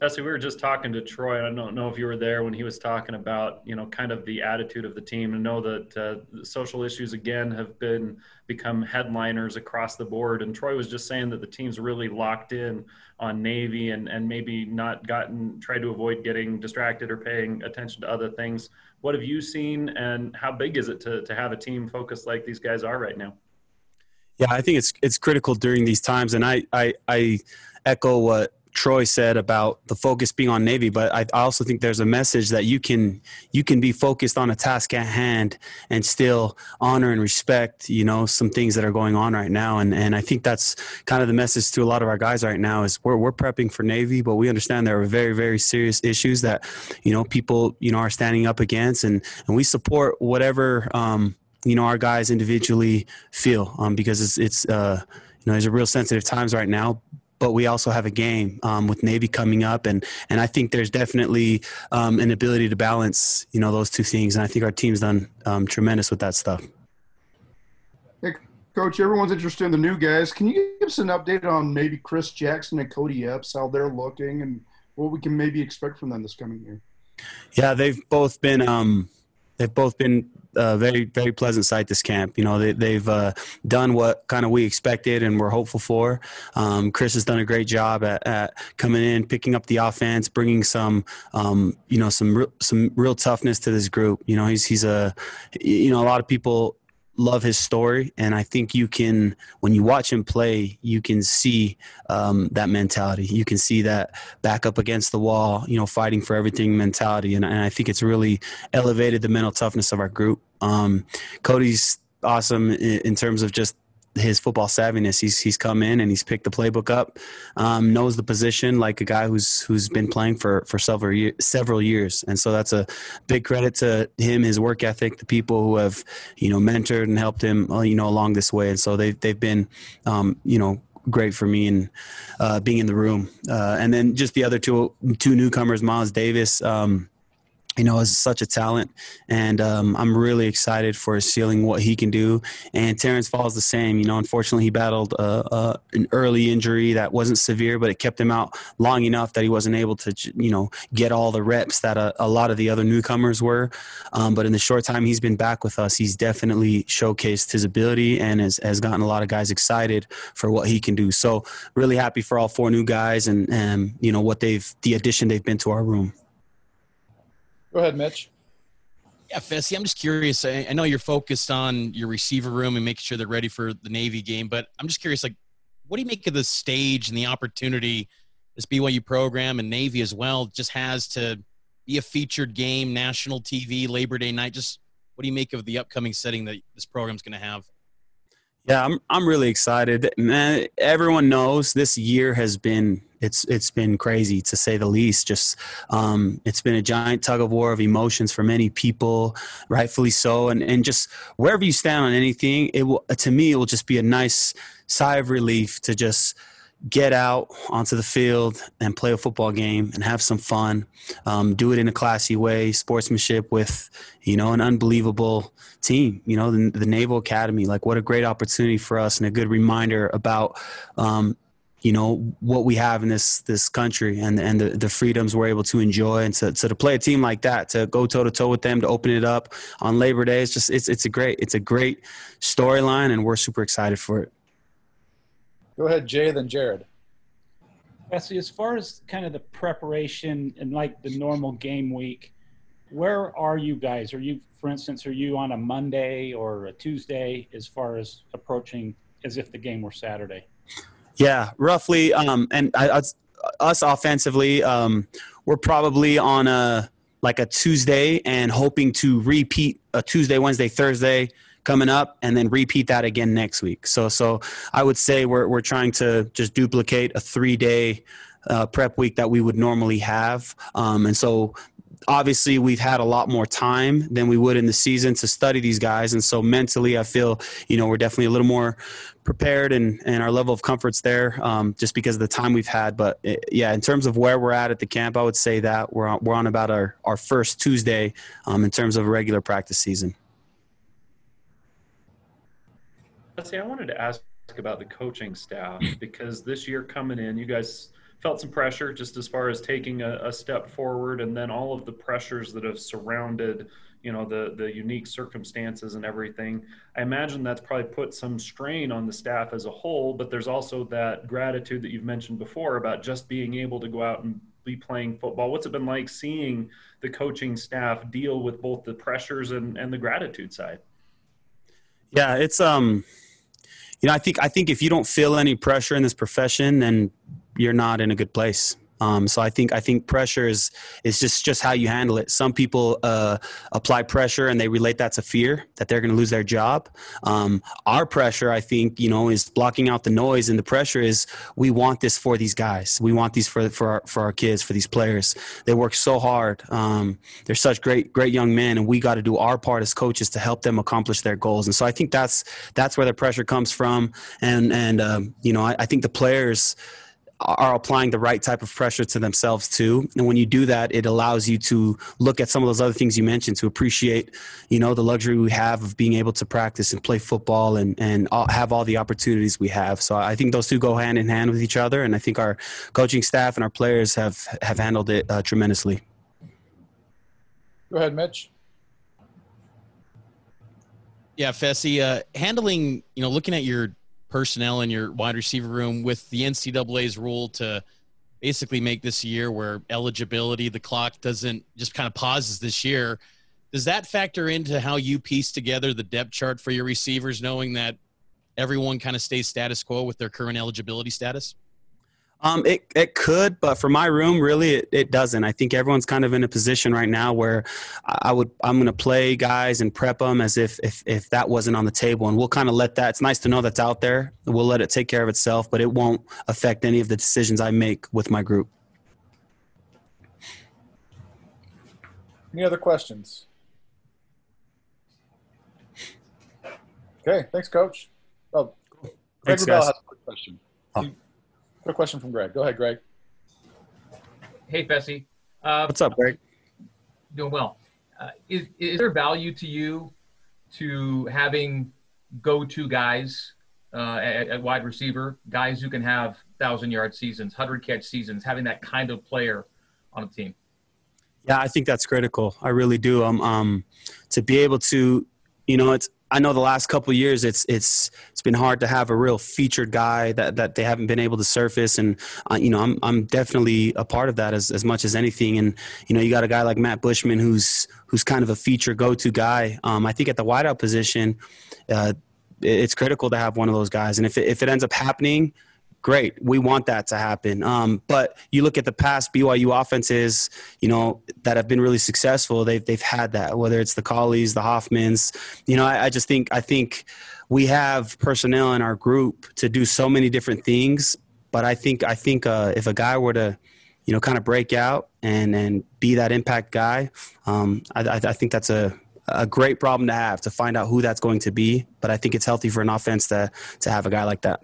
Fesi, we were just talking to Troy. I don't know if you were there when he was talking about, you know, kind of the attitude of the team. And know that uh, social issues again have been become headliners across the board. And Troy was just saying that the team's really locked in on Navy and and maybe not gotten tried to avoid getting distracted or paying attention to other things. What have you seen, and how big is it to to have a team focused like these guys are right now? Yeah, I think it's it's critical during these times, and I I, I echo what Troy said about the focus being on Navy, but I also think there's a message that you can you can be focused on a task at hand and still honor and respect, you know, some things that are going on right now. And and I think that's kind of the message to a lot of our guys right now is we're we're prepping for Navy, but we understand there are very, very serious issues that, you know, people, you know, are standing up against and, and we support whatever um, you know, our guys individually feel um, because it's it's uh you know, there's a real sensitive times right now, but we also have a game um, with Navy coming up, and and I think there's definitely um, an ability to balance you know those two things, and I think our team's done um, tremendous with that stuff. Hey, Coach, everyone's interested in the new guys. Can you give us an update on maybe Chris Jackson and Kody Epps, how they're looking, and what we can maybe expect from them this coming year? Yeah, they've both been um, they've both been a very very pleasant sight this camp. You know they, have uh, done what kind of we expected and we're hopeful for. Um, Chris has done a great job at, at, coming in, picking up the offense, bringing some um, you know some some real toughness to this group. You know he's he's a you know a lot of people love his story, and I think you can when you watch him play, you can see um, that mentality. You can see that back up against the wall, you know, fighting for everything mentality, and, and I think it's really elevated the mental toughness of our group. Um, Kody's awesome in, in terms of just his football savviness. He's he's come in and he's picked the playbook up, um, knows the position like a guy who's who's been playing for for several year, several years, and so that's a big credit to him, his work ethic, the people who have you know mentored and helped him uh, you know along this way, and so they've they've been um, you know great for me and uh, being in the room, uh, and then just the other two two newcomers, Miles Davis. Um, you know, is such a talent, and um, I'm really excited for seeing what he can do. And Terrence Falls the same. You know, unfortunately, he battled uh, uh, an early injury that wasn't severe, but it kept him out long enough that he wasn't able to, you know, get all the reps that a, a lot of the other newcomers were. Um, but in the short time he's been back with us, he's definitely showcased his ability and has, has gotten a lot of guys excited for what he can do. So really happy for all four new guys and, and you know what they've the addition they've been to our room. Go ahead, Mitch. Yeah, Fesi, I'm just curious. I, I, know you're focused on your receiver room and making sure they're ready for the Navy game, but I'm just curious, like, what do you make of the stage and the opportunity this BYU program and Navy as well just has to be a featured game, national TV, Labor Day night? Just what do you make of the upcoming setting that this program's going to have? Yeah, I'm I'm really excited. Man, everyone knows this year has been it's it's been crazy to say the least. Just um, it's been a giant tug of war of emotions for many people, rightfully so. And and just wherever you stand on anything, it will to me it will just be a nice sigh of relief to just get out onto the field and play a football game and have some fun. Um, do it in a classy way, sportsmanship with, you know, an unbelievable team. You know, the, the Naval Academy. Like, what a great opportunity for us and a good reminder about. Um, you know what we have in this this country and and the, the freedoms we're able to enjoy and to, to play a team like that to go toe to toe with them to open it up on Labor Day it's just it's it's a great it's a great storyline and we're super excited for it. Go ahead, Jay, then Jared. Wesley, as far as kind of the preparation and like the normal game week, where are you guys? Are you, for instance, are you on a Monday or a Tuesday as far as approaching as if the game were Saturday? Yeah, roughly. Um, and I, us offensively, um, we're probably on a like a Tuesday and hoping to repeat a Tuesday, Wednesday, Thursday coming up and then repeat that again next week. So so I would say we're we're trying to just duplicate a 3-day uh, prep week that we would normally have. Um, and so obviously we've had a lot more time than we would in the season to study these guys. And so mentally i feel you know we're definitely a little more prepared and, and our level of comfort's there um, just because of the time we've had. But it, eh, yeah in terms of where we're at at the camp i would say that we're on, we're on about our, our first tuesday um, in terms of a regular practice season. Let's See, I wanted to ask about the coaching staff because this year coming in, you guys felt some pressure just as far as taking a, a step forward, and then all of the pressures that have surrounded you know the the unique circumstances and everything i imagine that's probably put some strain on the staff as a whole but there's also that gratitude that you've mentioned before about just being able to go out and be playing football. What's it been like seeing the coaching staff deal with both the pressures and, and the gratitude side? Yeah it's um you know i think i think if you don't feel any pressure in this profession then you're not in a good place um, so I think I think pressure is is just just how you handle it. Some people uh, apply pressure and they relate that to fear that they're going to lose their job. Um, our pressure, I think, you know, is blocking out the noise, and the pressure is we want this for these guys. We want these for for our, for our kids, for these players. They work so hard. Um, they're such great great young men, and we got to do our part as coaches to help them accomplish their goals. And so I think that's that's where the pressure comes from. And and um, you know, I, I think the players are applying the right type of pressure to themselves too. And when you do that it allows you to look at some of those other things you mentioned to appreciate you know the luxury we have of being able to practice and play football and and all, have all the opportunities we have. So i think those two go hand in hand with each other. And i think our coaching staff and our players have have handled it uh, tremendously. Go ahead mitch. Yeah Fesi uh, handling you know looking at your personnel in your wide receiver room with the NCAA's rule to basically make this year where eligibility, the clock doesn't just kind of pauses this year. Does that factor into how you piece together the depth chart for your receivers, knowing that everyone kind of stays status quo with their current eligibility status? Um, it it could, but for my room, really, it, it doesn't. I think everyone's kind of in a position right now where I would I'm going to play guys and prep them as if if if that wasn't on the table, and we'll kind of let that. It's nice to know that's out there. We'll let it take care of itself, but it won't affect any of the decisions I make with my group. Any other questions? Okay, thanks, Coach. Oh, Greg Thanks, Wrubell guys. has a quick question. Oh. Quick question from Greg. Go ahead, Greg. Hey, Fesi. Uh, What's up, Greg? doing well. Uh, is, is there value to you to having go-to guys uh, at, at wide receiver, guys who can have thousand-yard seasons, hundred-catch seasons, having that kind of player on a team? Yeah, I think that's critical. I really do. Um, um, to be able to, you know, it's. I know the last couple years, it's it's it's been hard to have a real featured guy that, that they haven't been able to surface, and uh, you know, I'm I'm definitely a part of that as, as much as anything. And you know, you got a guy like Matt Bushman who's who's kind of a feature go-to guy. Um, I think at the wideout position, uh, it's critical to have one of those guys. And if it, if it ends up happening, great. We want that to happen. Um, but you look at the past BYU offenses, you know, that have been really successful. They've they've had that. Whether it's the Collies, the Hoffmans, you know, I, I just think I think we have personnel in our group to do so many different things. But I think I think uh, if a guy were to you know, kind of break out and and be that impact guy. Um, I, I, I think that's a a great problem to have to find out who that's going to be. But I think it's healthy for an offense to to have a guy like that.